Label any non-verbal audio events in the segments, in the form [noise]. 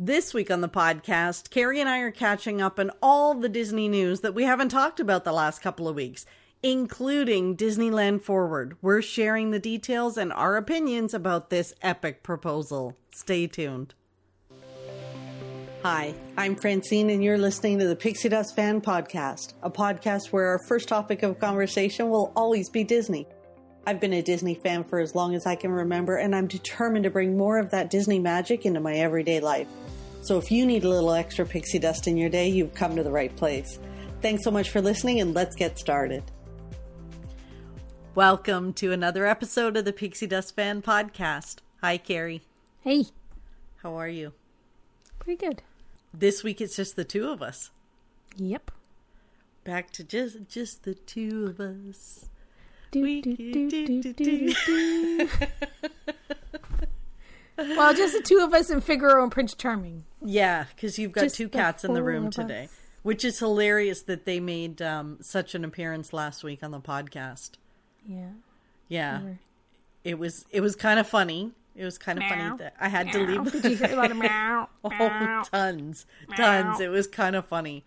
This week on the podcast, Carrie and I are catching up on all the Disney news that we haven't talked about the last couple of weeks, including Disneyland Forward. We're sharing the details and our opinions about this epic proposal. Stay tuned. Hi, I'm Francine, and you're listening to the Pixie Dust Fan Podcast, a podcast where our first topic of conversation will always be Disney. I've been a Disney fan for as long as I can remember, and I'm determined to bring more of that Disney magic into my everyday life. So if you need a little extra pixie dust in your day, you've come to the right place. Thanks so much for listening, and let's get started. Welcome to another episode of the Pixie Dust Fan Podcast. Hi, Carrie. Hey, How are you? pretty good. This week it's just the two of us. Yep. Back to just just the two of us. Do, We do, do, do, do, do, do, do, do. [laughs] well, just the two of us and Figaro and Prince Charming. Yeah, because you've got Just two the cats in the room today, us. which is hilarious that they made um, such an appearance last week on the podcast. Yeah. Yeah, Or- it was it was kind of funny. It was kind of Meow. funny that I had to leave. Did you hear a lot of meow? oh, meow? tons, tons. It was kind of funny.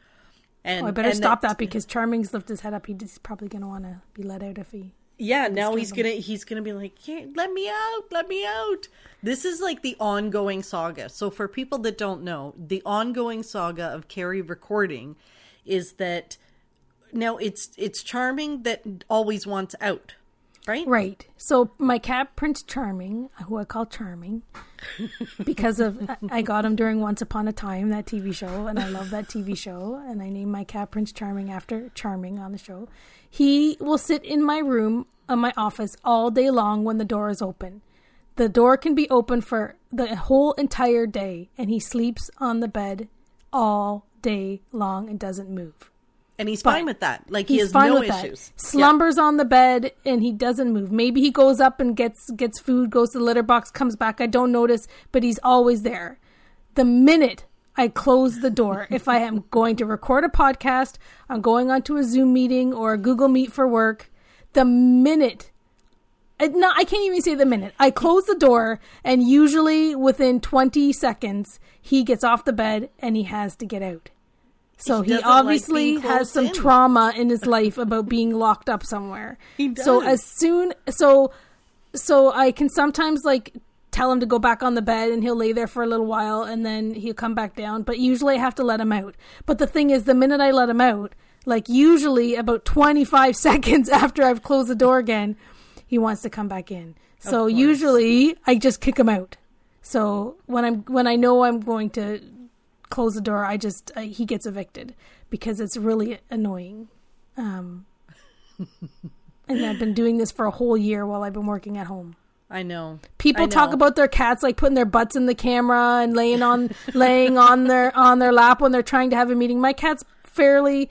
And Oh, I better and stop that because Charming's lifted his head up. He's probably going to want to be let out if he. Yeah, now he's gonna he's gonna be like, "Yeah, let me out, let me out. This is like the ongoing saga. So for people that don't know, the ongoing saga of Carrie recording is that now it's it's charming that always wants out, right? Right. So my cat Prince Charming, who I call Charming, [laughs] because of I- got him during Once Upon a Time that TV show, and I love that TV show, and I named my cat Prince Charming after Charming on the show. He will sit in my room, uh, my office, all day long when the door is open. The door can be open for the whole entire day, and he sleeps on the bed all day long and doesn't move. And he's fine with that. Like he has fine no with that. issues. Slumbers on the bed and he doesn't move. Maybe he goes up and gets gets food, goes to the litter box, comes back. I don't notice, but he's always there. The minute I close the door, [laughs] if I am going to record a podcast, I'm going onto a Zoom meeting or a Google Meet for work, the minute uh, no, I can't even say the minute. I close the door, and usually within 20 seconds, he gets off the bed and he has to get out. So He he, doesn't like obviously has some in. trauma in his life about being locked up somewhere. [laughs] He does. So as soon so so I can sometimes like tell him to go back on the bed and he'll lay there for a little while and then he'll come back down, but usually I have to let him out. But the thing is the minute I let him out, like usually about 25 [laughs] seconds after I've closed the door again, he wants to come back in. So usually I just kick him out. So when I'm when I know I'm going to close the door, I just uh, he gets evicted because it's really annoying. Um, [laughs] and I've been doing this for a whole year while I've been working at home. I know. People I talk about their cats like putting their butts in the camera and laying on [laughs] laying on their on their lap when they're trying to have a meeting. My cats fairly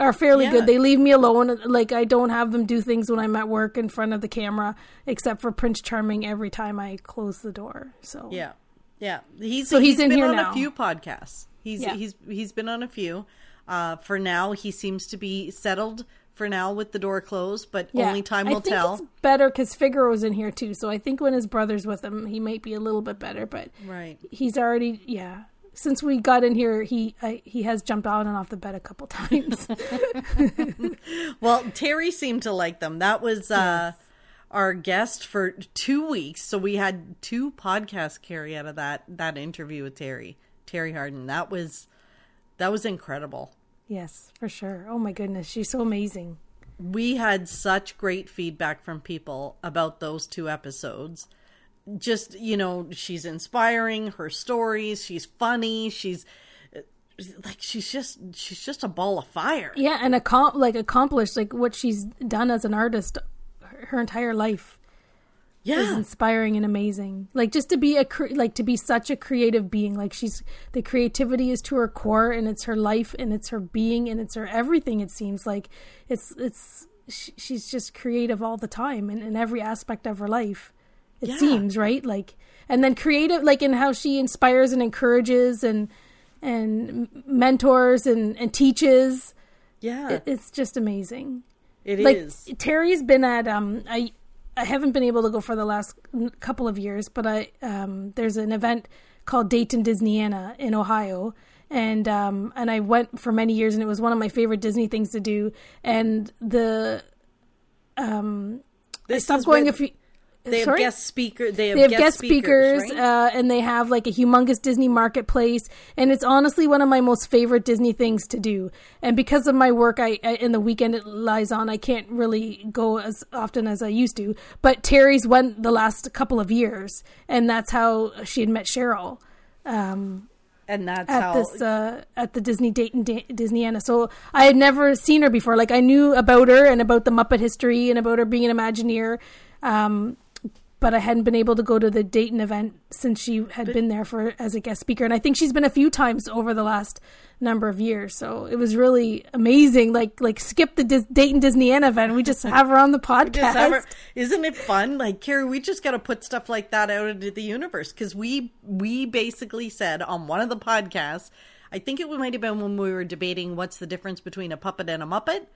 are fairly Yeah. good. They leave me alone. Like I don't have them do things when I'm at work in front of the camera, except for Prince Charming every time I close the door. So Yeah, yeah. He's So he's in been here on now. a few podcasts. He's Yeah. he's he's been on a few. Uh, for now, he seems to be settled for now with the door closed, but only time will I think tell. It's better because Figaro's in here too, so I think when his brother's with him, he might be a little bit better. But Right. he's already yeah. Since we got in here, he I, he has jumped on and off the bed a couple [laughs] times. [laughs] Well, Terri seemed to like them. That was uh, our guest for two weeks, so we had two podcasts Carrie out of that that interview with Terri Terri Hardin. That was that was incredible. yes, for sure. Oh my goodness, she's so amazing. we had such great feedback from people about those two episodes. Just, you know, she's inspiring, her stories, she's funny, she's like she's just she's just a ball of fire. Yeah, and accom- like accomplished like what she's done as an artist her, entire life yeah. is inspiring and amazing. Like just to be a cre- like to be such a creative being. Like she's the creativity is to her core, and it's her life, and it's her being, and it's her everything. It seems like it's it's sh- she's just creative all the time, in, in every aspect of her life. It Yeah. seems right, like and then creative, like in how she inspires and encourages and and mentors and and teaches. Yeah. It, it's just amazing it like is. Terri's been at um I I haven't been able to go for the last couple of years, but I um there's an event called Dayton Disneyana in Ohio. And um, and I went for many years, and it was one of my favorite Disney things to do. And the um, I stopped going a few. They have Sorry? guest speaker. They have, They have guest, guest speakers, speakers, right? uh, and they have like a humongous Disney marketplace, and it's honestly one of my most favorite Disney things to do. And because of my work, I, I in the weekend it lies on, I can't really go as often as I used to. But Terri's went the last couple of years, and that's how she had met Cheryl. Um, and that's at how this uh, at the Disney Dayton Da- Disneyana. So I had never seen her before. Like I knew about her and about the Muppet history and about her being an Imagineer, um, but I hadn't been able to go to the Dayton event since she had been there for as a guest speaker. And I think she's been a few times over the last number of years. So it was really amazing. Like like skip the Dis- Dayton Disneyana event. We just have her on the podcast. her- isn't it fun? Like Carrie, we just got to put stuff like that out into the universe because we we basically said on one of the podcasts, I think it might have been when we were debating what's the difference between a puppet and a muppet,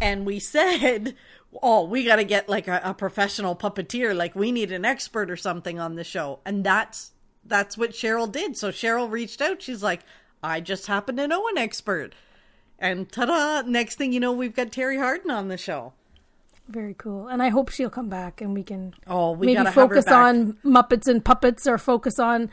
and we said, oh, we got to get like a, a professional puppeteer, like we need an expert or something on the show, and that's that's what Cheryl did. So Cheryl reached out. She's like, I just happen to know an expert. And ta-da! Next thing you know, we've got Terri Hardin on the show. Very cool. And I hope she'll come back and we can Oh, we maybe focus on Muppets and puppets or focus on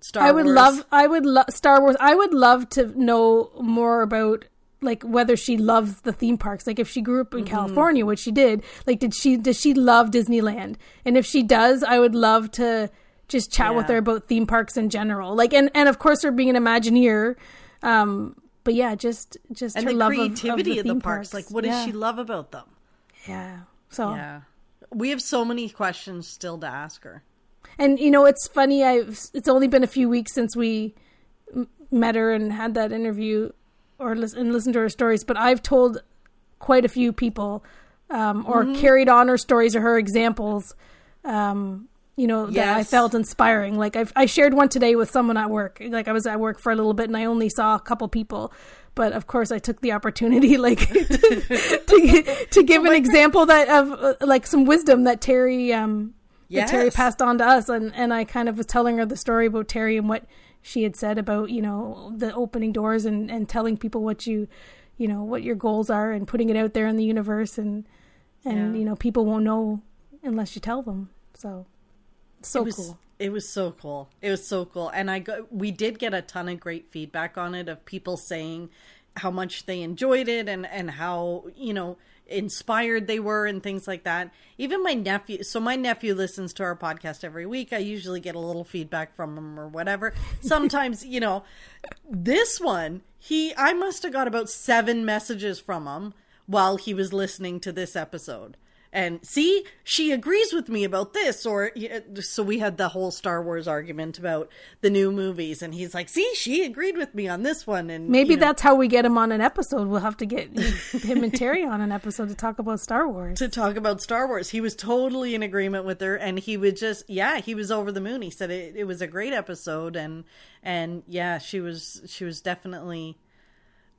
Star I would Wars. love I would love Star Wars. I would love to know more about like whether she loves the theme parks. Like if she grew up in Mm-hmm. California, which she did, like did she does she love Disneyland? And if she does, I would love to just chat with her about theme parks in general. Like and and of course her being an Imagineer. Um but yeah, just just and her the love of- creativity of, of, the the parks. parks. Like, what does she love about them? Yeah. So Yeah, we have so many questions still to ask her. And you know, it's funny. I've it's only been a few weeks since we met her and had that interview, or lis- and listen to her stories. But I've told quite a few people, um, or Mm-hmm. carried on her stories or her examples. Um, you know that I felt inspiring. Like I've, I shared one today with someone at work. Like I was at work for a little bit and I only saw a couple people. But of course, I took the opportunity, [laughs] like, to, to give an example that of uh, like some wisdom that Terri, um, that Terri passed on to us, and and I kind of was telling her the story about Terri and what she had said about you know the opening doors and and telling people what you, you know, what your goals are and putting it out there in the universe, and and Yeah. you know people won't know unless you tell them. So, so it was, cool. It was so cool. It was so cool, and I got we did get a ton of great feedback on it of people saying how much they enjoyed it and and how you know inspired they were and things like that. Even my nephew, so my nephew listens to our podcast every week. I usually get a little feedback from him or whatever. [laughs] Sometimes, you know, this one, he I must have got about 7 messages from him while he was listening to this episode. And see, she agrees with me about this, or so we had the whole Star Wars argument about the new movies, and he's like, "See, she agreed with me on this one." And Maybe you know, that's how we get him on an episode. We'll have to get him and Terri on an episode to talk about Star Wars. to talk about Star Wars. He was totally in agreement with her, and he would just, yeah, he was over the moon. He said it, it was a great episode, and and yeah, she was she was definitely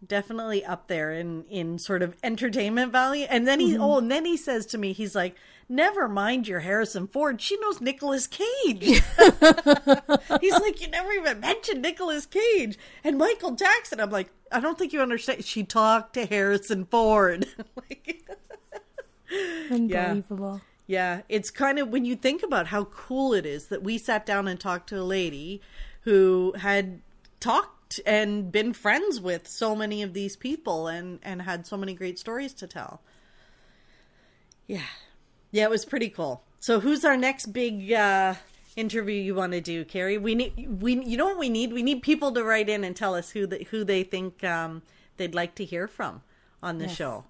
definitely up there in in sort of entertainment value. And then he mm-hmm. oh, and then he says to me, he's like, "Never mind your Harrison Ford. She knows Nicolas Cage." [laughs] he's like, "You never even mentioned Nicolas Cage and Michael Jackson." I'm like, "I don't think you understand. She talked to Harrison Ford." [laughs] like, [laughs] Unbelievable. yeah, it's kind of when you think about how cool it is that we sat down and talked to a lady who had talked and been friends with so many of these people and and had so many great stories to tell. Yeah. Yeah, it was pretty cool. So who's our next big uh interview you want to do, Carrie? We need we you know what we need? We need people to write in and tell us who they, who they think um they'd like to hear from on the Yes. show.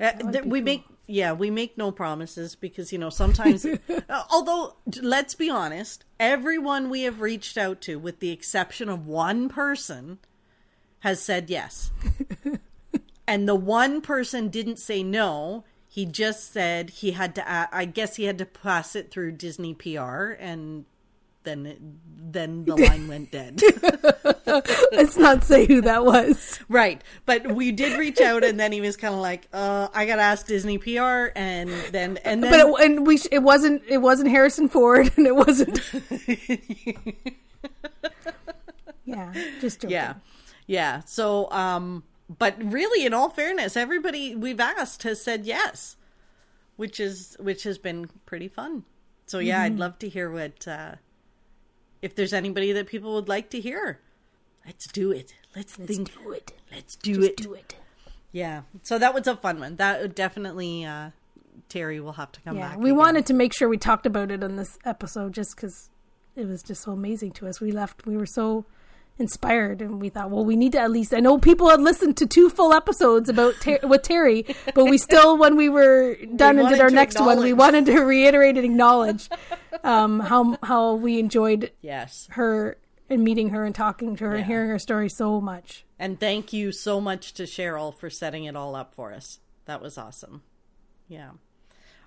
Uh, th- we cool. make yeah we make no promises because you know sometimes [laughs] uh, although let's be honest everyone we have reached out to with the exception of one person has said yes. [laughs] And the one person didn't say no he just said he had to I guess he had to pass it through disney pr and then then the [laughs] line went dead. [laughs] Let's not say who that was. right. But we did reach out and then he was kind of like, uh, I got to ask Disney PR and then and then But it, and we sh- it wasn't it wasn't Harrison Ford [laughs] and it wasn't Yeah, just joking. yeah. Yeah. So um but really in all fairness, everybody we've asked has said yes. Which is which has been pretty fun. So yeah, Mm-hmm. I'd love to hear what uh if there's anybody that people would like to hear. Let's do it. Let's, Let's think. do it. Let's do Just it. do it. Yeah. So that was a fun one. That would definitely uh Terri will have to come Yeah, back. we again. wanted to make sure we talked about it on this episode just because it was just so amazing to us. We left, we were so inspired, and we thought, well, we need to at least. I know people had listened to two full episodes about Ter- [laughs] with Terri, but we still, when we were done and did our next one, we wanted to reiterate and acknowledge [laughs] um, how how we enjoyed Yes. her and meeting her and talking to her and hearing her story so much. And thank you so much to Cheryl for setting it all up for us. That was awesome. Yeah.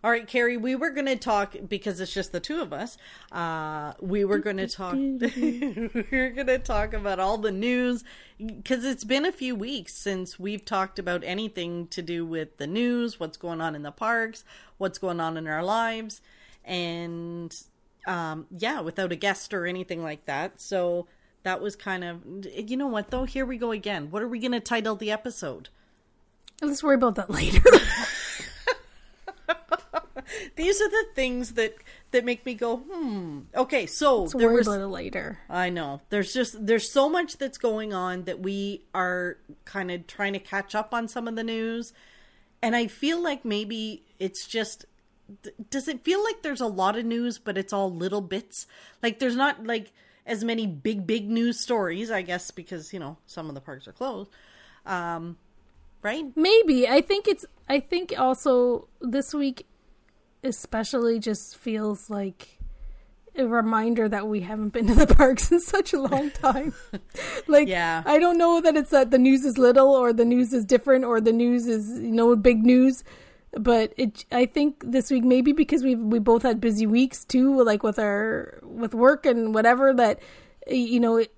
All right, Carrie, we were going to talk because it's just the two of us. Uh, we were going to talk. [laughs] we were going to talk about all the news because it's been a few weeks since we've talked about anything to do with the news, what's going on in the parks, what's going on in our lives, and um, yeah, without a guest or anything like that. So that was kind of, you know what though? Here we go again. What are we going to title the episode? Let's worry about that later. [laughs] These are the things that that make me go, hmm. Okay, so Let's there was. later. I know. There's just there's so much that's going on that we are kind of trying to catch up on some of the news, and I feel like maybe it's just. Does it feel like there's a lot of news, but it's all little bits? Like there's not like as many big big news stories, I guess, because you know some of the parks are closed. Um, right? Maybe. I think it's I think also this week especially just feels like a reminder that we haven't been to the [laughs] parks in such a long time. [laughs] like Yeah. I don't know that it's that the news is little or the news is different or the news is you know big news but it I think this week maybe because we we both had busy weeks too like with our with work and whatever that you know it,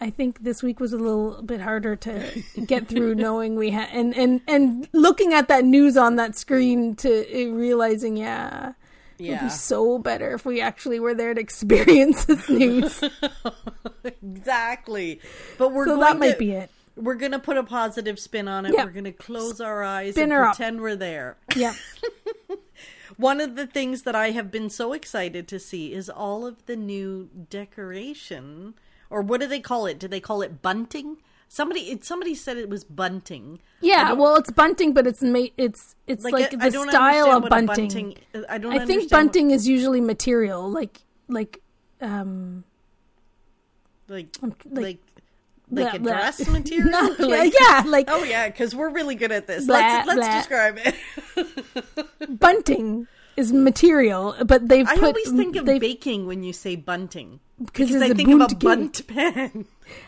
I think this week was a little bit harder to [laughs] get through knowing we had and and and looking at that news on that screen to uh, realizing yeah Yeah. be so better if we actually were there to experience this news [laughs] Exactly. But we're so going that might to, be it We're gonna put a positive spin on it. Yeah. We're gonna close our eyes Spin and her up. pretend we're there. yeah [laughs] One of the things that I have been so excited to see is all of the new decoration, or what do they call it? Do they call it bunting? Somebody, it, somebody said it was bunting. yeah well it's bunting but it's made it's it's like, I- I the style of what a bunting, I don't. I think bunting is usually material like like um like, like- like, like a blah, blah. dress [laughs] material. No, [laughs] Like- yeah like Oh yeah, because we're really good at this. Blah, let's let's describe it. bunting is material but they've I put always think of they've- baking when you say bunting because I think of a bunt [laughs] pan.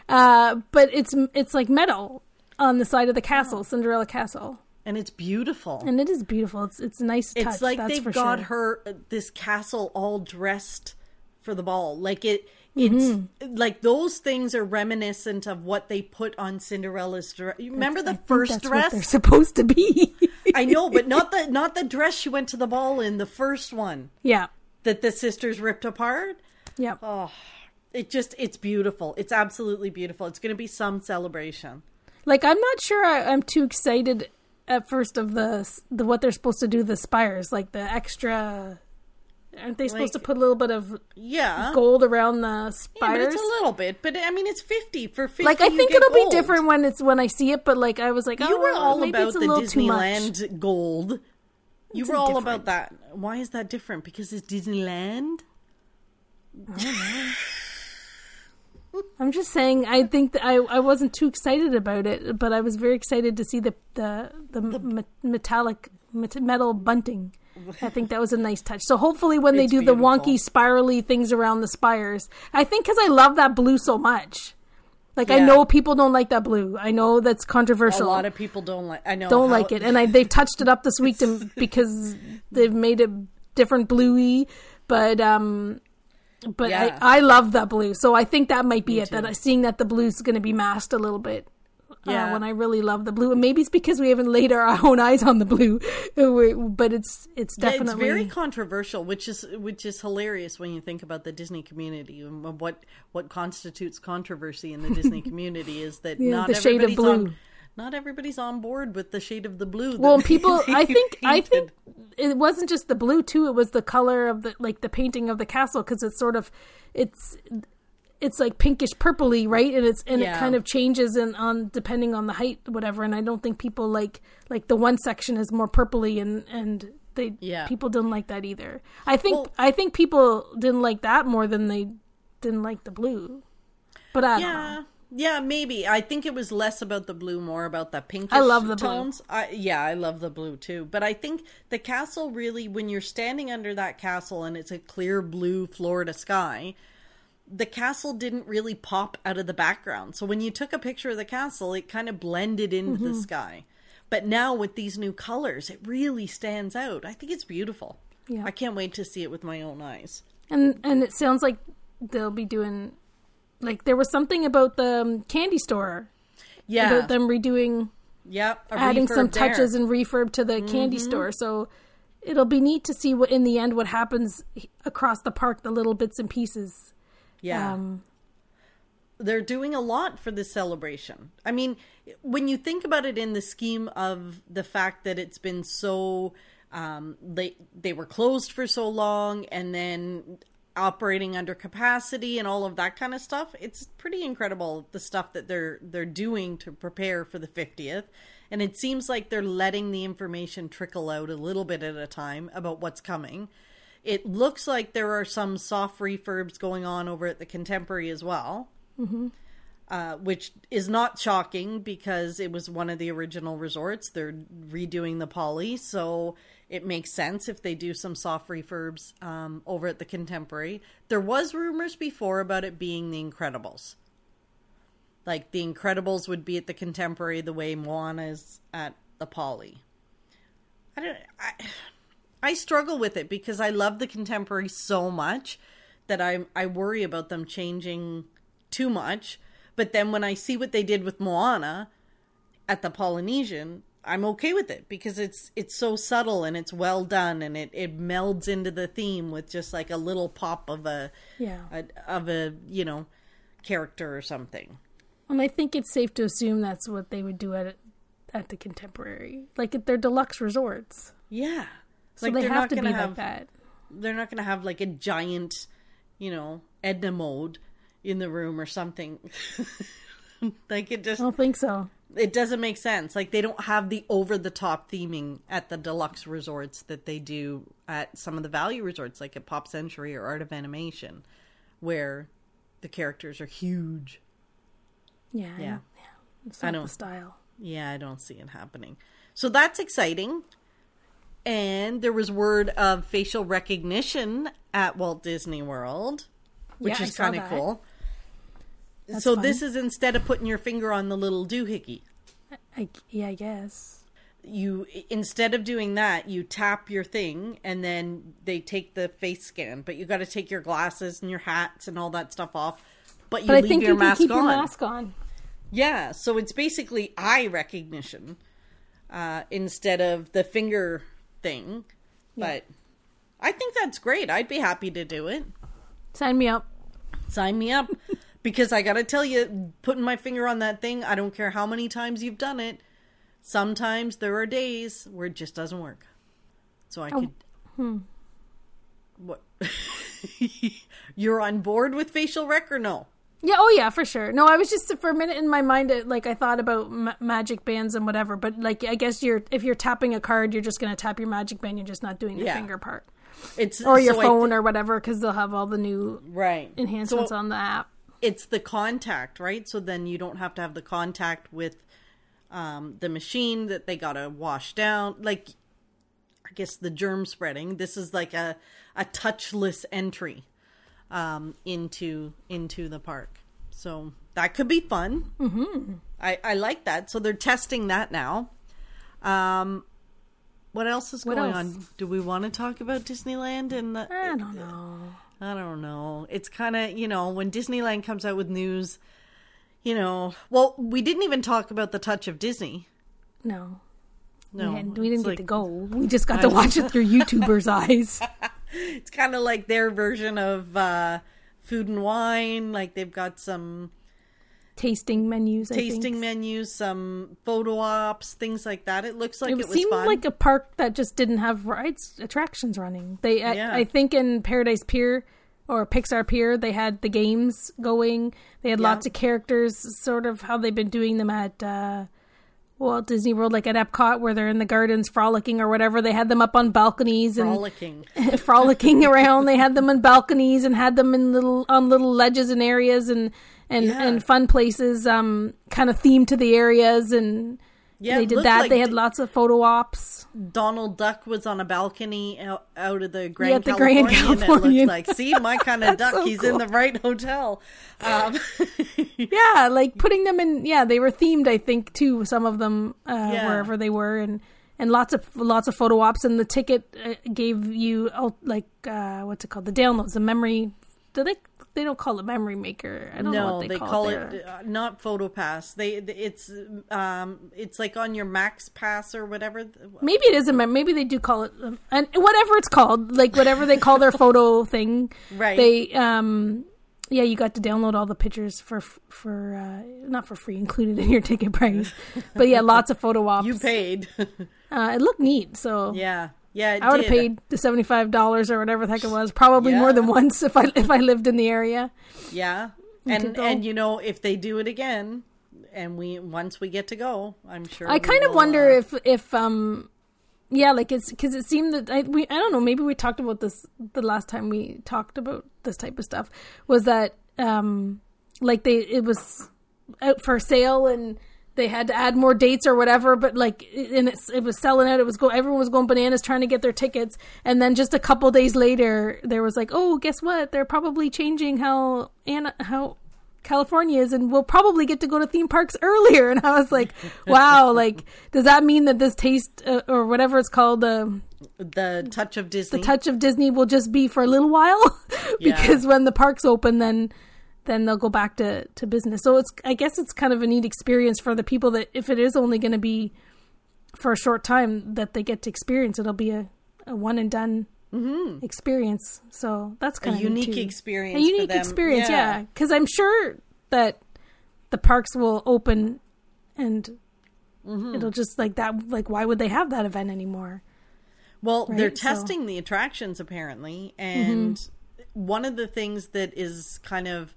Uh, but it's it's like metal on the side of the castle, Cinderella Castle, and it's beautiful. and it is beautiful. It's it's a nice touch. it's like they've got sure. her uh, this castle all dressed for the ball. Like it, it's Mm-hmm. like those things are reminiscent of what they put on Cinderella's dress. You remember I the think first that's what dress? they're [laughs] supposed to be. I know, but [laughs] not the not the dress she went to the ball in. The first one yeah, that the sisters ripped apart. Yeah. Oh, it just it's beautiful. It's absolutely beautiful. It's going to be some celebration. Like I'm not sure I, I'm too excited at first of the the what they're supposed to do the spires, like the extra. Aren't they supposed Like- to put a little bit of Yeah. gold around the Yeah, but spires? it's a little bit. But I mean, it's fifty for fifty. like I think it'll gold. be different when it's when I see it, but like I was like, oh, You were all maybe about it's a the little too much. Disneyland gold. You It's were all different. about that. Why is that different? Because it's Disneyland. I'm just saying. I think that I I wasn't too excited about it, but I was very excited to see the the the, me- metallic met- metal bunting. I think that was a nice touch. So hopefully, when they It's do the wonky spirally things around the spires, I think because I love that blue so much. Like I know people don't like that blue. I know that's controversial. A lot of people don't like. I know don't how- like it, and I, they've touched it up this week to, because they've made it different bluey. But um, but Yeah. I, I love the blue, so I think that might be Me it. That too. I seeing that the blue's going to be masked a little bit. uh, Yeah. when I really love the blue, and maybe it's because we haven't laid our [laughs] own eyes on the blue, [laughs] but it's it's definitely it's very controversial, which is which is hilarious when you think about the Disney community and what what constitutes controversy in the Disney [laughs] community is that Yeah, not the shade of blue. on not everybody's on board with the shade of the blue. well [laughs] people i think i think it wasn't just the blue too. It was the color of the like the painting of the castle because it's sort of it's it's like pinkish purpley right? And it's and it kind of changes and on depending on the height whatever. And i don't think people like like the one section is more purpley and and they Yeah. people didn't like that either. I think Well- i think people didn't like that more than they didn't like the blue. But i don't know. Yeah, maybe. I think it was less about the blue, more about the pinkish I love the blue. tones. I, yeah, I love the blue too. But I think the castle really, when you're standing under that castle and it's a clear blue Florida sky, the castle didn't really pop out of the background. So when you took a picture of the castle, it kind of blended into Mm-hmm. the sky. But now with these new colors, it really stands out. I think it's beautiful. Yeah. I can't wait to see it with my own eyes. and and it sounds like they'll be doing like there was something about the um, candy store Yeah. about them redoing Yep. adding some there. touches and refurb to the candy Mm-hmm. store so it'll be neat to see what in the end what happens across the park the little bits and pieces Yeah. um they're doing a lot for this celebration. I mean, when you think about it in the scheme of the fact that it's been so um, they they were closed for so long and then operating under capacity and all of that kind of stuff, it's pretty incredible the stuff that they're they're doing to prepare for the 50th. And it seems like they're letting the information trickle out a little bit at a time about what's coming. It looks like there are some soft refurbs going on over at the Contemporary as well uh, which is not shocking because it was one of the original resorts. They're redoing the Poly, so it makes sense if they do some soft refurbs um, over at the Contemporary. There was rumors before about it being the Incredibles. Like the Incredibles would be at the Contemporary the way Moana is at the Poly. I don't. I, I struggle with it because I love the Contemporary so much that I I worry about them changing too much. But then when I see what they did with Moana at the Polynesian, I'm okay with it because it's it's so subtle and it's well done and it, it melds into the theme with just like a little pop of a, yeah. a of a you know character or something. and i think it's safe to assume that's what they would do at at the contemporary. Like at their deluxe resorts. Yeah, so they they're have to be gonna like that. they're not going to have like a giant, you know, Edna mode in the room or something. [laughs] like it just i don't think so it doesn't make sense. Like they don't have the over the top theming at the deluxe resorts that they do at some of the value resorts, like at Pop Century or Art of Animation, where the characters are huge. yeah Yeah. yeah it's I not know. the style Yeah, I don't see it happening. So that's exciting. And there was word of facial recognition at Walt Disney World, which Yeah, is kind of cool. That's so fun. this is instead of putting your finger on the little doohickey, I, yeah i guess you instead of doing that, you tap your thing and then they take the face scan. But you got to take your glasses and your hats and all that stuff off. But you but i leave think your you can mask keep on. your mask on Yeah, so it's basically eye recognition uh, instead of the finger thing. But I think that's great. I'd be happy to do it. sign me up Sign me up. [laughs] because I got to tell you, putting my finger on that thing, I don't care how many times you've done it. Sometimes there are days where it just doesn't work. So I could. Hmm. What? [laughs] You're on board with facial rec or no? Yeah, oh yeah, for sure. No, I was just for a minute in my mind, like I thought about ma- magic bands and whatever. But like, I guess you're if you're tapping a card, you're just gonna tap your magic band. You're just not doing the Yeah. finger part It's or your so phone thi- or whatever because they'll have all the new right enhancements So- on the app. It's the contact, right? So then you don't have to have the contact with um, the machine that they gotta wash down. Like, I guess the germ spreading. This is like a a touchless entry um, into into the park. So that could be fun. Mm-hmm. I I like that. So they're testing that now. Um, what else is What going else? on? Do we want to talk about Disneyland and the? I don't know. I don't know. It's kind of, you know, when Disneyland comes out with news, you know, well, we didn't even talk about the touch of Disney. No. No. we, had, we didn't get like- to go. We just got to watch it through [laughs] YouTubers' eyes. It's kind of like their version of uh, food and wine. Like they've got some Tasting menus. I tasting think. menus, some photo ops, things like that. It looks like it, it, seemed fun. like a park that just didn't have rides attractions running. They, I, Yeah. I think, in Paradise Pier or Pixar Pier, they had the games going. They had Yeah. lots of characters, sort of how they've been doing them at uh, Walt Disney World, like at Epcot, where they're in the gardens frolicking or whatever. They had them up on balconies and frolicking. [laughs] frolicking around. They had them in balconies and had them in little on little ledges and areas and and Yeah. and fun places, um, kind of themed to the areas and. Yeah, they did that. like they had lots of photo ops. Donald Duck was on a balcony out, out of the Grand the Californian. Grand It looked like, see, my [laughs] kind of duck. so He's in the right hotel. Um, [laughs] Yeah, like putting them in. Yeah, they were themed. I think too. Some of them uh, Yeah. wherever they were, and and lots of lots of photo ops. And the ticket uh, gave you oh, like uh, what's it called? The downloads, the memory. Do they? They don't call it memory maker. I don't know no, what they, they call, call it. it uh, not PhotoPass. They it's um it's like on your Max Pass or whatever. Maybe it is a mem- maybe they do call it um, and whatever it's called, like whatever they call their photo [laughs] thing. Right. They um yeah, you got to download all the pictures for for uh not for free, included in your ticket price. [laughs] But yeah, lots of photo ops. You paid. Uh, it looked neat, so yeah. Yeah, I would have paid the seventy five dollars or whatever the heck it was, probably Yeah. more than once if I if I lived in the area. Yeah. And and you know, if they do it again and we once we get to go, I'm sure I kind of wonder uh, if if um yeah, like it's because it seemed that I we I don't know maybe we talked about this the last time we talked about this type of stuff was that um like they it was out for sale and they had to add more dates or whatever but like it- and it's, it was selling out it was go everyone was going bananas trying to get their tickets and then just a couple days later there was like oh guess what they're probably changing how and how California is, and we'll probably get to go to theme parks earlier. [laughs] And I was like, wow, like, does that mean that this taste uh, or whatever it's called, uh, the touch of Disney. the touch of Disney will just be for a little while? [laughs] Yeah. because when the parks open, then then they'll go back to, to business. So it's I guess it's kind of a neat experience for the people that if it is only going to be for a short time that they get to experience, it'll be a, a one and done experience. So that's Mm-hmm. a kind of unique experience. a unique experience yeah because i'm sure that the parks will open and Mm-hmm. it'll just like that like why would they have that event anymore Well, they're right? So- Mm-hmm. testing the attractions apparently, and one of the things that is kind of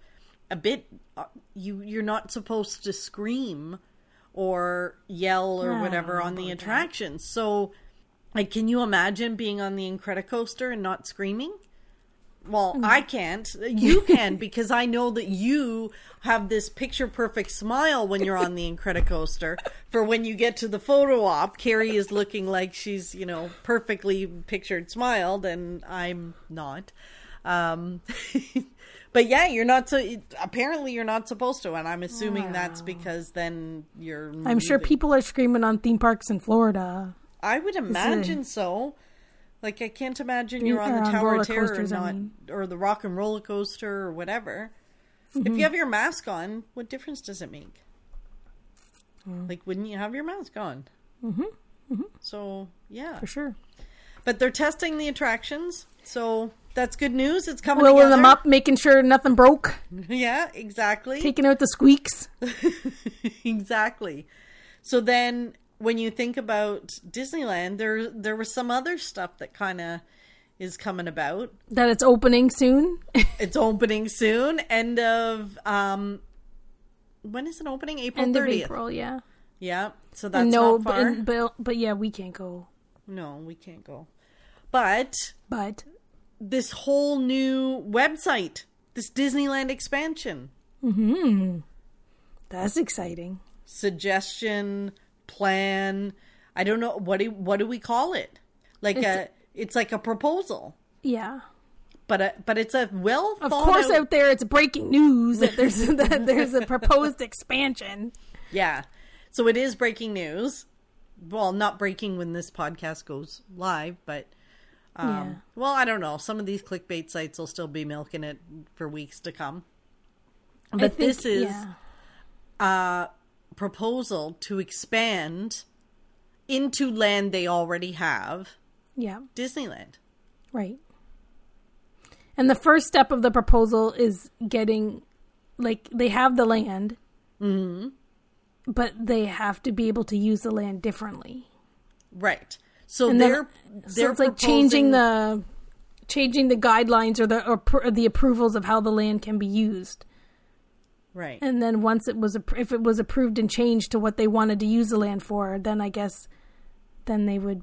a bit uh, you you're not supposed to scream or yell or I whatever on the about that. attractions. So, like, can you imagine being on the Incredicoaster and not screaming? Well, Mm. I can't. You can [laughs] because I know that you have this picture perfect smile when you're on the Incredicoaster. For when you get to the photo op, Carrie is looking like she's, you know, perfectly pictured smiled, and I'm not. Um, [laughs] but yeah, you're not so. Apparently, you're not supposed to, and I'm assuming that's because then you're. i'm sure people are screaming on theme parks in florida I would imagine so. Like I can't imagine you're on the Tower roller of Terror, coasters, I not mean. or the Rock and Roller Coaster or whatever. If Mm-hmm. you have your mask on, what difference does it make? Mm. Like, wouldn't you have your mask on? Mm-hmm. So yeah, for sure but they're testing the attractions, so that's good news. It's coming willing together. them up making sure nothing broke [laughs] Yeah, exactly. taking out the squeaks [laughs] exactly. So then when you think about Disneyland, there there was some other stuff that kind of is coming about. that it's opening soon [laughs] It's opening soon, end of um when is it opening? April end of 30th. april yeah Yeah. So that's no not but, but but yeah we can't go no, we can't go. But but this whole new website, this Disneyland expansion, mm-hmm. that's exciting suggestion, plan, I don't know what do what do we call it? Like a it's like a proposal. yeah But a, but it's a well Of course, out, out there it's breaking news that there's [laughs] that there's a proposed expansion. Yeah. So it is breaking news. Well, not breaking when this podcast goes live, but Um, Yeah. Well, I don't know. Some of these clickbait sites will still be milking it for weeks to come. But think- this is yeah. a proposal to expand into land they already have, yeah, Disneyland. right. And the first step of the proposal is getting, like, they have the land, Mm-hmm. but they have to be able to use the land differently. Right. So And they're So they're it's like changing the changing the guidelines or the or, the approvals of how the land can be used. right. And then once it was if it was approved and changed to what they wanted to use the land for, then I guess then they would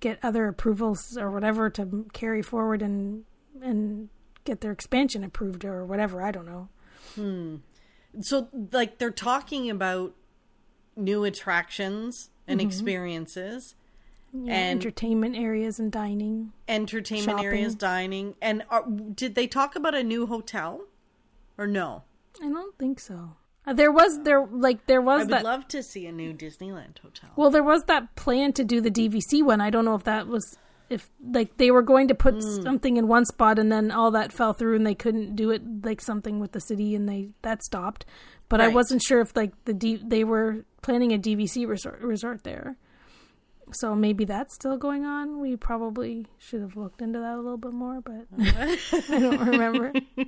get other approvals or whatever to carry forward and and get their expansion approved or whatever. I don't know. Hmm. so like they're talking about new attractions and Mm-hmm. experiences Yeah, And- entertainment areas and dining. entertainment Shopping. areas dining and are, did they talk about a new hotel or no I don't think so. Uh, there was there like there was. I would that love to see a new disneyland hotel Well, there was that plan to do the DVC one. I don't know if that was if like they were going to put Hmm. something in one spot and then all that fell through and they couldn't do it like something with the city and they that stopped. But I wasn't sure if like the D, they were planning a DVC resort resort there. So maybe that's still going on. We probably should have looked into that a little bit more, but [laughs] [laughs] I don't remember. [laughs]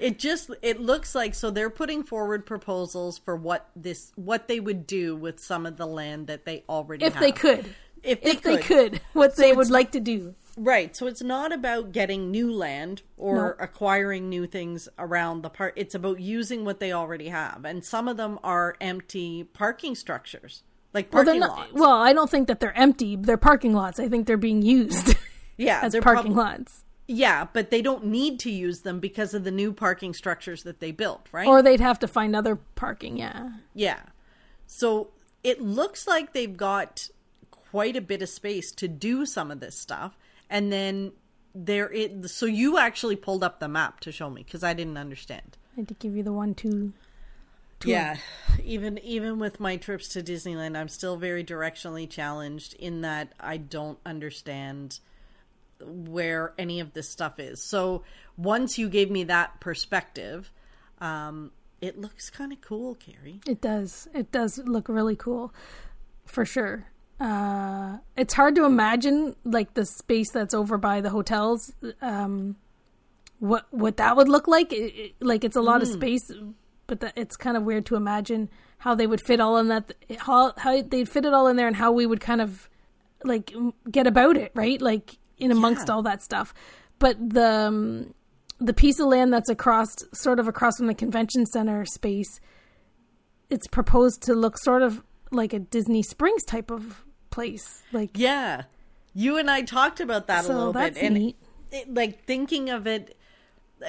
it just it looks like so they're putting forward proposals for what this what they would do with some of the land that they already If have. they could. if they If they could. could, what they would like to do. Right. So it's not about getting new land or No. acquiring new things around the park. It's about using what they already have. And some of them are empty parking structures, like Well, parking they're lots. well, I don't think that they're empty. They're parking lots. I think they're being used [laughs] yeah, as they're parking prob- lots. Yeah, but they don't need to use them because of the new parking structures that they built, right? Or they'd have to find other parking, yeah. yeah. So it looks like they've got quite a bit of space to do some of this stuff. And then there it so you actually pulled up the map to show me because I didn't understand. I had to give you the one, two. Tour. Yeah, even even with my trips to Disneyland, I'm still very directionally challenged in that I don't understand where any of this stuff is. So once you gave me that perspective, um, it looks kind of cool, Carrie. It does. It does look really cool, for sure. Uh, it's hard to imagine like the space that's over by the hotels. Um, what what that would look like? It, it- like it's a lot of space, but the, it's kind of weird to imagine how they would fit all in that. How how they'd fit it all in there, and how we would kind of like get about it, right? Like in amongst Yeah. all that stuff. But the um, the piece of land that's across, sort of across from the convention center space, it's proposed to look sort of like a Disney Springs type of place. Like Yeah, you and I talked about that a little bit, and it, like thinking of it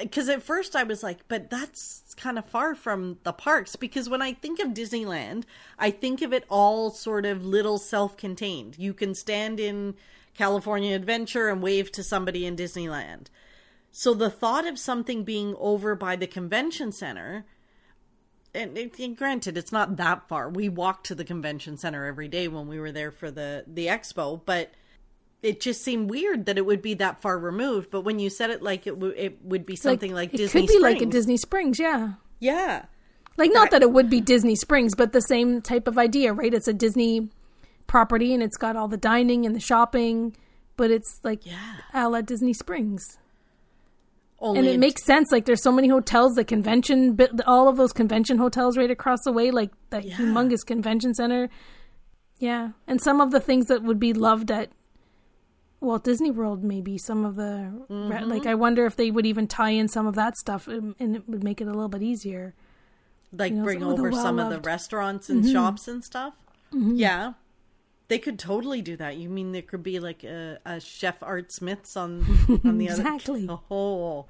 because at first I was like, but that's kind of far from the parks. Because when I think of Disneyland, I think of it all sort of little self contained. You can stand in California Adventure and wave to somebody in Disneyland. So the thought of something being over by the convention center. And, and granted, it's not that far. We walked to the convention center every day when we were there for the the expo, but it just seemed weird that it would be that far removed. But when you said it like it, w- it would be something like, it Disney could be like a Disney Springs, yeah. yeah, Like not that it would be Disney Springs, but the same type of idea, right? It's a Disney property and it's got all the dining and the shopping, but it's like Yeah. a la Disney Springs. only and it makes sense. Like there's so many hotels, the convention, all of those convention hotels right across the way, like that Yeah. humongous convention center. Yeah, and some of the things that would be loved at Walt Disney World, maybe some of the Mm-hmm. like. I wonder if they would even tie in some of that stuff, and and it would make it a little bit easier. like you know, bring some of the over some of the Mm-hmm. restaurants and shops and stuff. Yeah, they could totally do that. You mean there could be like a, a chef Art Smiths on on the [laughs] Exactly. [laughs] other oh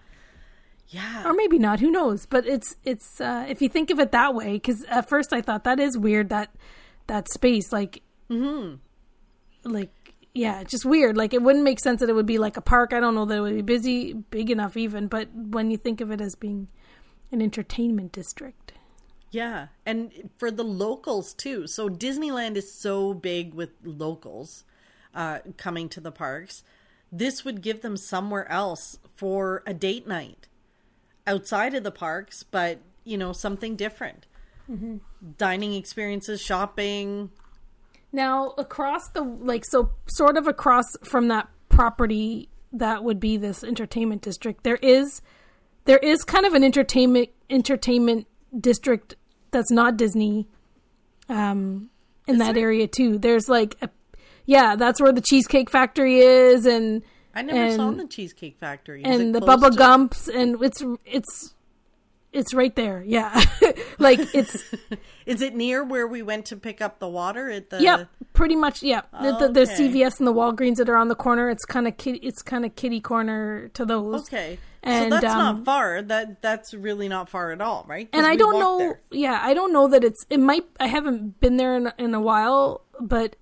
yeah or maybe not who knows but it's it's uh if you think of it that way because at first i thought that is weird that that space like Mm-hmm. like yeah just weird like it wouldn't make sense that it would be like a park i don't know that it would be busy big enough even but when you think of it as being an entertainment district Yeah, and for the locals too. So Disneyland is so big with locals uh, coming to the parks this would give them somewhere else for a date night outside of the parks, but you know, something different. Mm-hmm. Dining experiences, shopping. Now, across the like, so sort of across from that property that would be this entertainment district, there is there is kind of an entertainment entertainment district that's not Disney um in Is that area too. There's like a yeah, that's where the Cheesecake Factory is and I never saw the Cheesecake Factory. Is and the Bubba to- Gumps and it's it's it's right there. Yeah. [laughs] like it's [laughs] Is it near where we went to pick up the water at the? Yep, pretty much. Yeah, the, the, Okay. CVS and the Walgreens that are on the corner. It's kind of kitty. It's kind of kitty corner to those. Okay, And, so that's um, not far. That that's really not far at all, right? And I don't know. there. Yeah, I don't know that it's. It might. I haven't been there in, in a while, but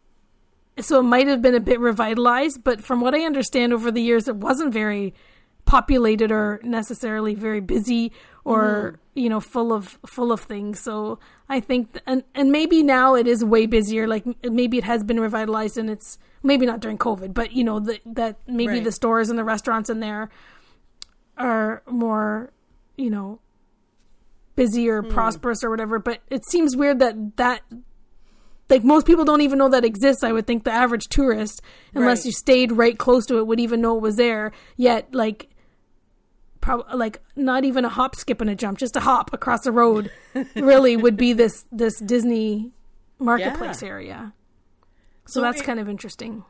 so it might have been a bit revitalized. But from what I understand over the years, it wasn't very populated or necessarily very busy or mm-hmm. you know full of full of things. So i think th- and and maybe now it is way busier like maybe it has been revitalized and it's maybe not during covid but you know the, that maybe Right. the stores and the restaurants in there are more you know busy or mm. prosperous or whatever. But it seems weird that that like most people don't even know that exists i would think the average tourist unless Right. you stayed right close to it would even know it was there. Yet like prob- like not even a hop skip and a jump just a hop across the road really would be this this disney marketplace area so, So that's it- kind of interesting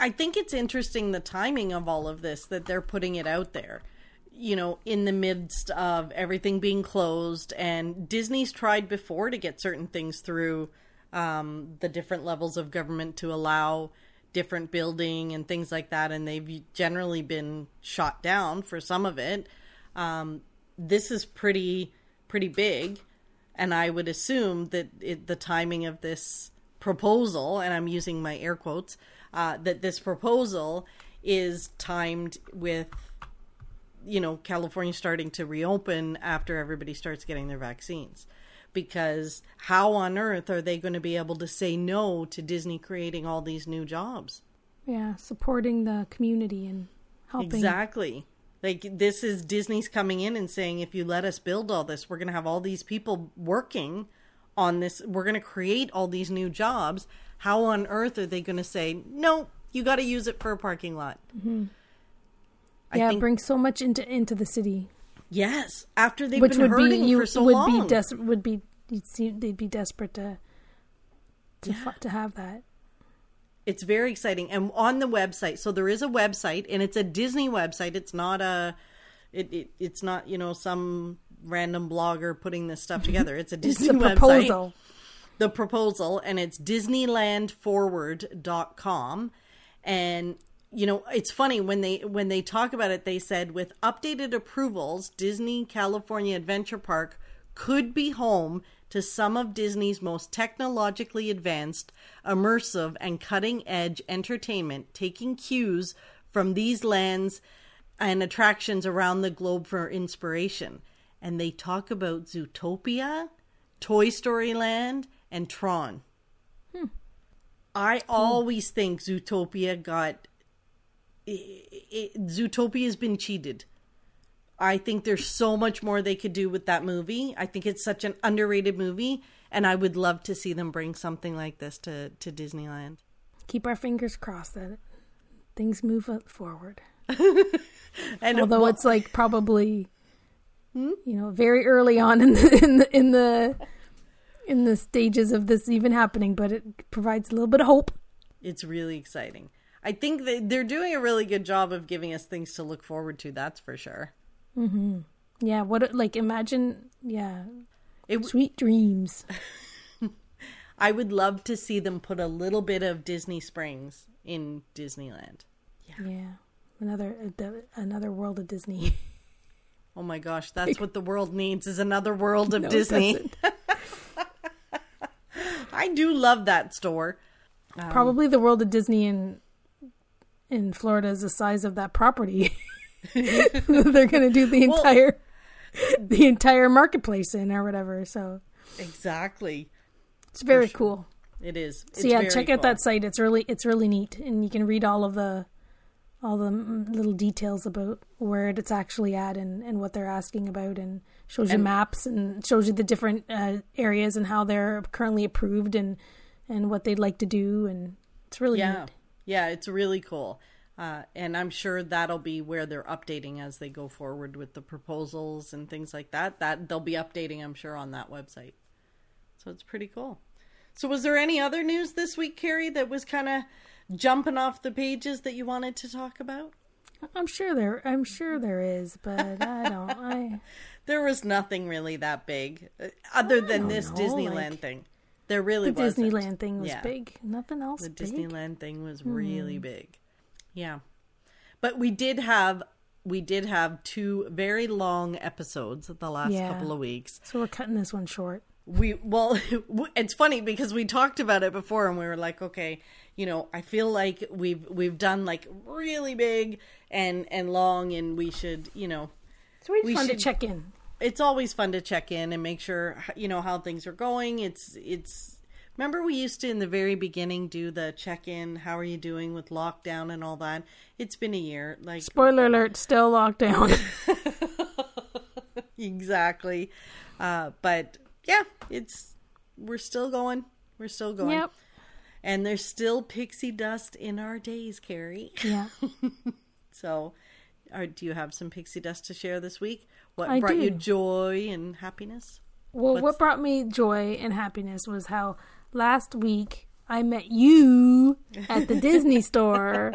I think it's interesting the timing of all of this that they're putting it out there. You know, in the midst of everything being closed, and Disney's tried before to get certain things through um, the different levels of government to allow different building and things like that, and they've generally been shot down for some of it. Um, this is pretty pretty big, and I would assume that it, the timing of this proposal, and I'm using my air quotes, uh, that this proposal is timed with, you know, California starting to reopen after everybody starts getting their vaccines. Because how on earth are they going to be able to say no to Disney creating all these new jobs? yeah supporting the community and helping Exactly. Like this is Disney's coming in and saying if you let us build all this, we're going to have all these people working on this. We're going to create all these new jobs. How on earth are they going to say, "No, you got to use it for a parking lot?" Mm-hmm. I yeah think bring so much into into the city yes, after they've which been would be hurting you for so would long. be des- would be you'd see they'd be desperate to to fi- to have that. It's very exciting and on the website so there is a website and it's a disney website. It's not a it, it it's not you know some random blogger putting this stuff [laughs] together. It's a it's disney a website. proposal. The proposal and it's disneylandforward.com and you know it's funny when they when they talk about it they said with updated approvals disney california adventure park could be home to some of disney's most technologically advanced immersive and cutting edge entertainment taking cues from these lands and attractions around the globe for inspiration. And they talk about zootopia toy story land and tron. Hmm. I always think Zootopia got it, it, Zootopia's been cheated. I think there's so much more they could do with that movie. I think it's such an underrated movie, and I would love to see them bring something like this to to Disneyland. keep our fingers crossed that things move forward [laughs] And although well, it's like probably Hmm? you know very early on in the in the in the in the stages of this even happening but it provides a little bit of hope it's really exciting. I think that they're doing a really good job of giving us things to look forward to. That's for sure. yeah what like imagine yeah It, sweet dreams [laughs] I would love to see them put a little bit of Disney Springs in Disneyland. yeah another another world of disney [laughs] Oh my gosh, [laughs] that's what the world needs is another world of No, Disney. I do love that store. Um, probably the world of disney in in florida is the size of that property [laughs] [laughs] they're gonna do the Well- entire the entire marketplace in or whatever so Exactly. it's very cool It is. So yeah, check out that site. It's really it's really neat, and you can read all of the all the mm, little details about where it's actually at and, and what they're asking about and shows you And- maps and shows you the different uh, areas and how they're currently approved and and what they'd like to do and it's really Yeah. neat. Yeah, it's really cool. Uh, and I'm sure that'll be where they're updating as they go forward with the proposals and things like that. That they'll be updating, I'm sure, on that website. So it's pretty cool. So was there any other news this week, Carrie, that was kind of jumping off the pages that you wanted to talk about? I'm sure there I'm sure there is, but I don't I [laughs] There was nothing really that big, uh, other than this know, Disneyland like- thing. There really the wasn't. Disneyland thing was Yeah. big. Nothing else The big. Disneyland thing was Hmm. really big. Yeah. But we did have we did have two very long episodes the last Yeah. couple of weeks. So we're cutting this one short. We well [laughs] it's funny because we talked about it before and we were like, okay, you know, I feel like we've we've done like really big and and long and we should, you know, It's really We fun should- to check in. It's always fun to check in and make sure you know how things are going. It's it's remember we used to in the very beginning do the check in. How are you doing with lockdown and all that? It's been a year. Like Spoiler alert, still lockdown. [laughs] exactly, uh, but yeah, it's we're still going. We're still going. yep. And there's still pixie dust in our days, Carrie. Yeah. [laughs] So, are, do you have some pixie dust to share this week? What I brought you joy and happiness? Well, What's- what brought me joy and happiness was how last week I met you at the Disney [laughs] store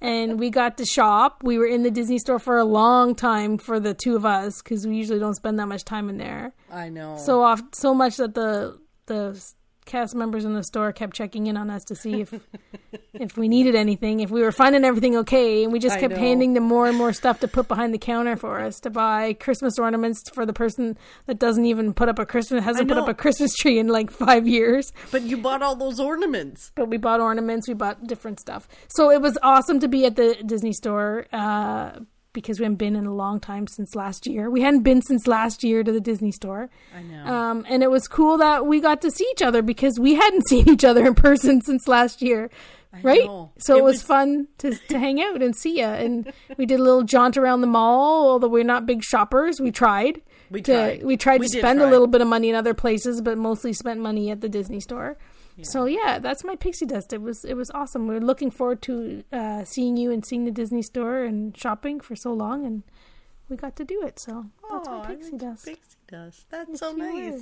and we got to shop. We were in the Disney store for a long time for the two of us because we usually don't spend that much time in there. I know. So off, so much that the the cast members in the store kept checking in on us to see if [laughs] if we needed anything, if we were finding everything okay, and we just kept handing them more and more stuff to put behind the counter for us to buy Christmas ornaments for the person that doesn't even put up a Christmas hasn't put up a Christmas [laughs] tree in like five years. but you bought all those ornaments. But we bought ornaments, we bought different stuff. So it was awesome to be at the Disney store uh, because we haven't been in a long time since last year. We hadn't been since last year to the Disney store. I know. Um, and it was cool that we got to see each other because we hadn't [laughs] seen each other in person since last year. Right? know. So it, It was, was- fun to, to hang out and see you. And we did a little jaunt around the mall, although we're not big shoppers. We tried. We to, tried. We tried We to spend a little bit of money in other places, but mostly spent money at the Disney store. So yeah, that's my pixie dust. It was it was awesome. We are looking forward to uh, seeing you and seeing the Disney store and shopping for so long, and we got to do it. So that's my pixie dust. Pixie dust. That's Yes, so nice. were.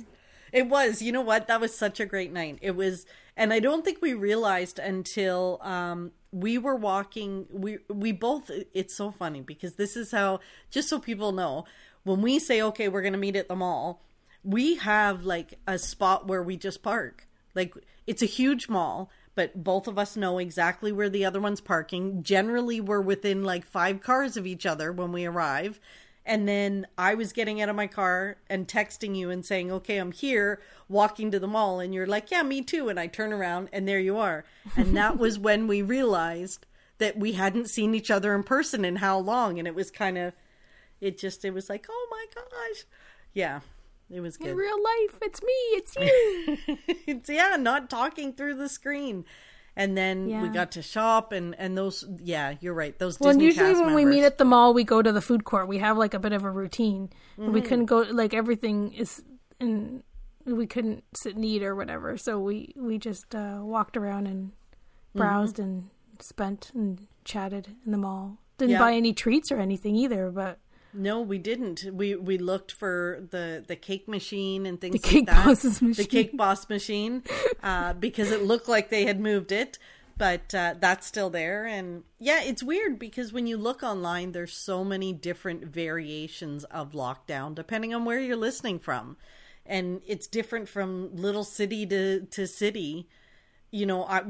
It was. You know what? That was such a great night. It was, and I don't think we realized until um, we were walking. We we both. It's so funny because this is how. Just so people know, when we say okay, we're going to meet at the mall, we have like a spot where we just park. Like it's a huge mall, but both of us know exactly where the other one's parking. Generally, we're within like five cars of each other when we arrive. And then I was getting out of my car and texting you and saying, okay, I'm here walking to the mall. And you're like, yeah, me too. And I turn around and there you are. And that was when we realized that we hadn't seen each other in person in how long. And it was kind of, it just, it was like, oh my gosh. Yeah, it was In good. real life, it's me, it's [laughs] you. it's yeah, not talking through the screen. And then we got to shop and and those yeah, you're right. Those well, and Disney usually when we meet at the mall, we go to the food court. We have like a bit of a routine. Mm-hmm. We couldn't go like everything is and we couldn't sit and eat or whatever. So we we just uh, walked around and Mm-hmm. browsed and spent and chatted in the mall. Didn't Yeah. buy any treats or anything either, but No, we didn't. We we looked for the the cake machine and things The Cake like that. Boss's The cake boss machine, uh, because it looked like they had moved it, but uh, that's still there. And yeah, it's weird because when you look online, there's so many different variations of lockdown depending on where you're listening from, and it's different from little city to to city. You know, I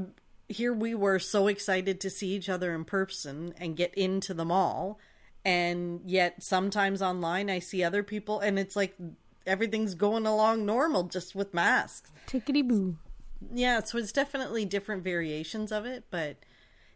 here we were so excited to see each other in person and get into the mall and yet sometimes online I see other people and it's like everything's going along normal just with masks. tickety boo. Yeah, so it's definitely different variations of it, but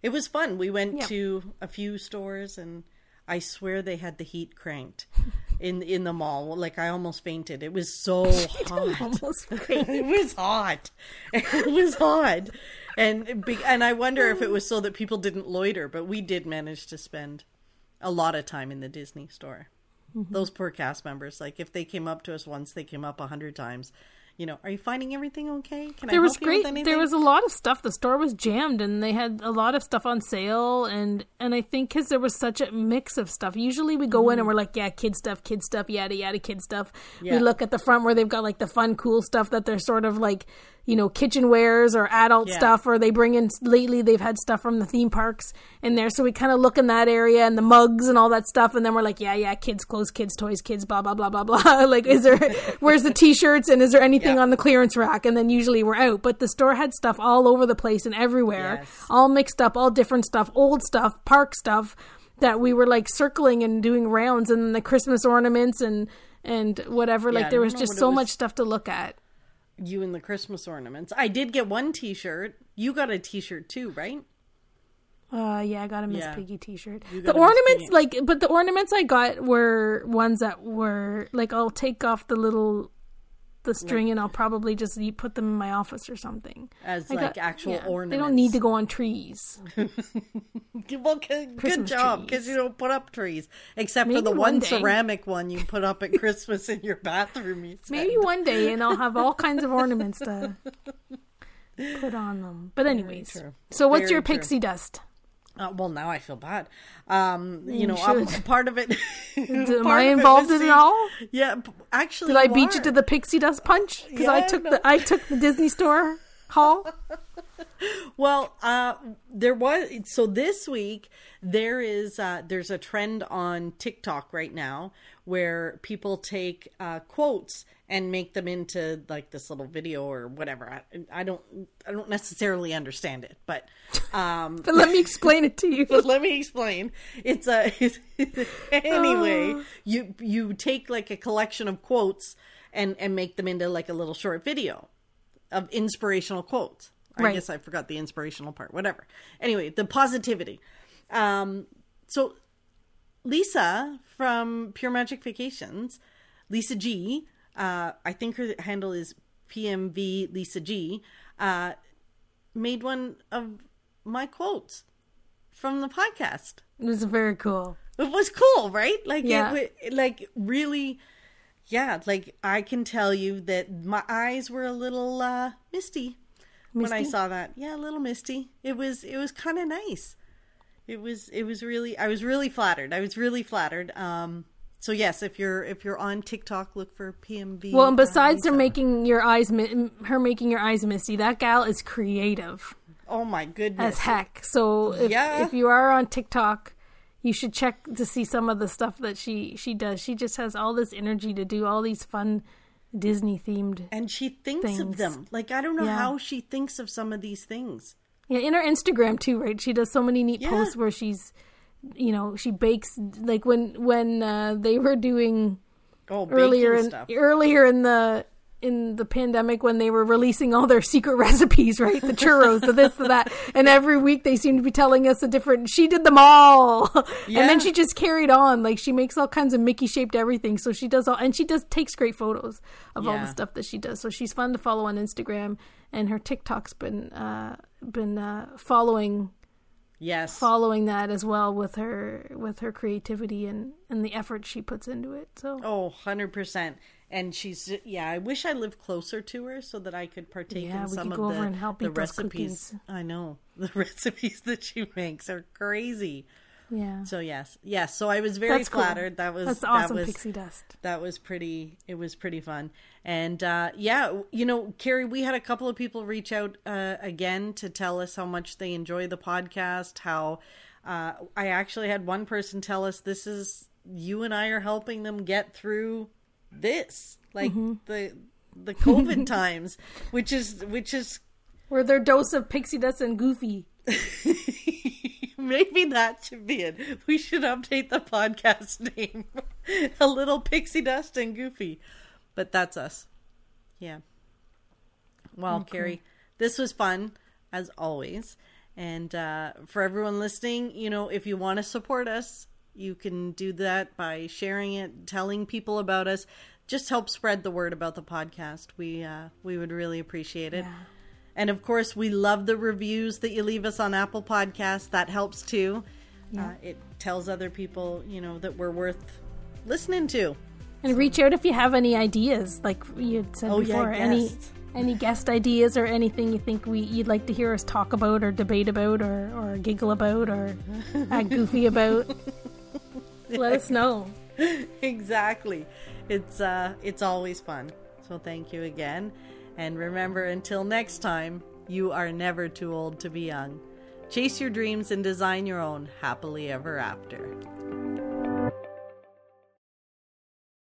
it was fun. We went Yeah. to a few stores and I swear they had the heat cranked [laughs] in in the mall. Like I almost fainted. It was so [laughs] hot. Almost [laughs] it was hot. It was hot. And and I wonder if it was so that people didn't loiter, but we did manage to spend a lot of time in the Disney store. Mm-hmm. Those poor cast members, like if they came up to us once, they came up a hundred times. You know, are you finding everything okay? Can there I was great with anything? there was a lot of stuff the store was jammed and they had a lot of stuff on sale and and i think because there was such a mix of stuff usually we go in and mm-hmm. we're like yeah kid stuff kid stuff yada yada kid stuff Yeah. we look at the front where they've got like the fun cool stuff that they're sort of like you know kitchenwares or adult Yeah. stuff or they bring in lately they've had stuff from the theme parks in there so we kind of look in that area and the mugs and all that stuff and then we're like yeah yeah kids clothes kids toys kids blah blah blah blah blah [laughs] like is there [laughs] where's the t-shirts and is there anything Yeah. on the clearance rack and then usually we're out but the store had stuff all over the place and everywhere Yes. all mixed up all different stuff old stuff park stuff that we were like circling and doing rounds and the christmas ornaments and and whatever Yeah, like there was just so was- much stuff to look at you and the Christmas ornaments. I did get one T-shirt. You got a T-shirt too, right? Uh, yeah, I got a Miss Yeah. Piggy T-shirt. The got a Miss ornaments, like, but the ornaments I got were ones that were like, I'll take off the little, the string, and I'll probably just put them in my office or something. As I like got- uh, actual yeah, ornaments. They don't need to go on trees. [laughs] Well, good, good job because you don't put up trees except for the one one ceramic one you put up at [laughs] Christmas in your bathroom. Maybe one day, and I'll have all kinds of ornaments to [laughs] put on them. But anyways, so what's Very your true. pixie dust? Uh, well, now I feel bad. Um, you, You know, um, part of it. [laughs] Am [laughs] I involved in it all? Yeah, actually, Did I beat you to the pixie dust punch? Because Yeah, I took know. the I took the Disney store haul. [laughs] Well, uh, there was so this week there is uh, there's a trend on TikTok right now where people take uh, quotes and make them into like this little video or whatever. I, I don't I don't necessarily understand it, but um, [laughs] But let me explain it to you. [laughs] let me explain. It's a [laughs] anyway. Oh. You you take like a collection of quotes and and make them into like a little short video of inspirational quotes. I Right. guess I forgot the inspirational part. Whatever. Anyway, the positivity. Um, so Lisa from Pure Magic Vacations, Lisa G. Uh, I think her handle is PMV Lisa G. Uh, made one of my quotes from the podcast. It was very cool. It was cool, right? Like Yeah. it, like really, yeah. Like I can tell you that my eyes were a little uh, misty, when I saw that. Yeah, a little misty. It was it was kind of nice. It was it was really I was really flattered. I was really flattered. Um. So yes, if you're if you're on TikTok, look for PMV. Well, and besides her making your eyes, her making your eyes misty, that gal is creative oh my goodness, as heck. So if Yeah. if you are on TikTok, you should check to see some of the stuff that she she does. She just has all this energy to do all these fun Disney themed. and she thinks of them. Like I don't know Yeah. how she thinks of some of these things. Yeah, in her Instagram too, right? She does so many neat Yeah. posts where she's, you know, she bakes like when when uh, they were doing Oh, earlier in stuff. earlier in the in the pandemic when they were releasing all their secret [laughs] recipes, right? The churros, the this, the that, and every week they seem to be telling us a different. She did them all, [laughs] and then she just carried on. Like she makes all kinds of Mickey shaped everything. So she does all, and she does takes great photos of all the stuff that she does. So she's fun to follow on Instagram, and her TikTok's been uh, been uh, following Yes. following that as well with her with her creativity and and the effort she puts into it. So Oh, 100%. And she's yeah, I wish I lived closer to her so that I could partake Yeah, in we some of go the, over and help the recipes. I know. [laughs] The recipes that she makes are crazy. Yeah. So yes. Yes, so I was very That's cool. flattered. That was That's awesome, that was pixie dust. that was pretty it was pretty fun and uh yeah you know carrie we had a couple of people reach out uh again to tell us how much they enjoy the podcast how uh i actually had one person tell us this is you and i are helping them get through this like Mm-hmm. the the covid [laughs] times which is which is where their dose of pixie dust and goofy. [laughs] [laughs] Maybe that should be it. We should update the podcast [laughs] name. a little pixie dust and goofy. But that's us. Yeah. Well, Carrie, this was fun as always. And uh, for everyone listening, you know, if you want to support us, You can do that by sharing it, telling people about us. Just help spread the word about the podcast. We uh, we would really appreciate it. Yeah. And of course, we love the reviews that you leave us on Apple Podcasts. That helps too. Uh, it tells other people, you know, that we're worth listening to. And reach out if you have any ideas, like you said Oh, yeah, before. any any guest ideas or anything you think we you'd like to hear us talk about or debate about or, or giggle about or [laughs] act goofy about. Let us know. [laughs] exactly. It's uh it's always fun. So thank you again. And remember until next time, you are never too old to be young. Chase your dreams and design your own happily ever after.